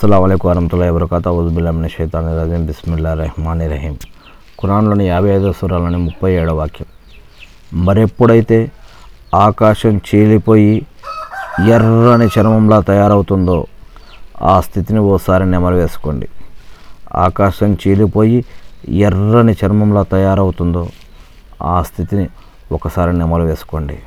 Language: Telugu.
అస్సలం అయికు వరహతుల్లా వబర్కాత ఉజ్బిల్లామిన శైతాన్ రజీం బిస్మిల్లా రెహమాన్ రహీం ఖురాన్లోని యాభై ఐదో సూరాలోని ముప్పై ఏడో వాక్యం. మరెప్పుడైతే ఆకాశం చీలిపోయి ఎర్రని చర్మంలా తయారవుతుందో ఆ స్థితిని ఓసారి నెమరు వేసుకోండి. ఆకాశం చీలిపోయి ఎర్రని చర్మంలా తయారవుతుందో ఆ స్థితిని ఒకసారి నెమలు వేసుకోండి.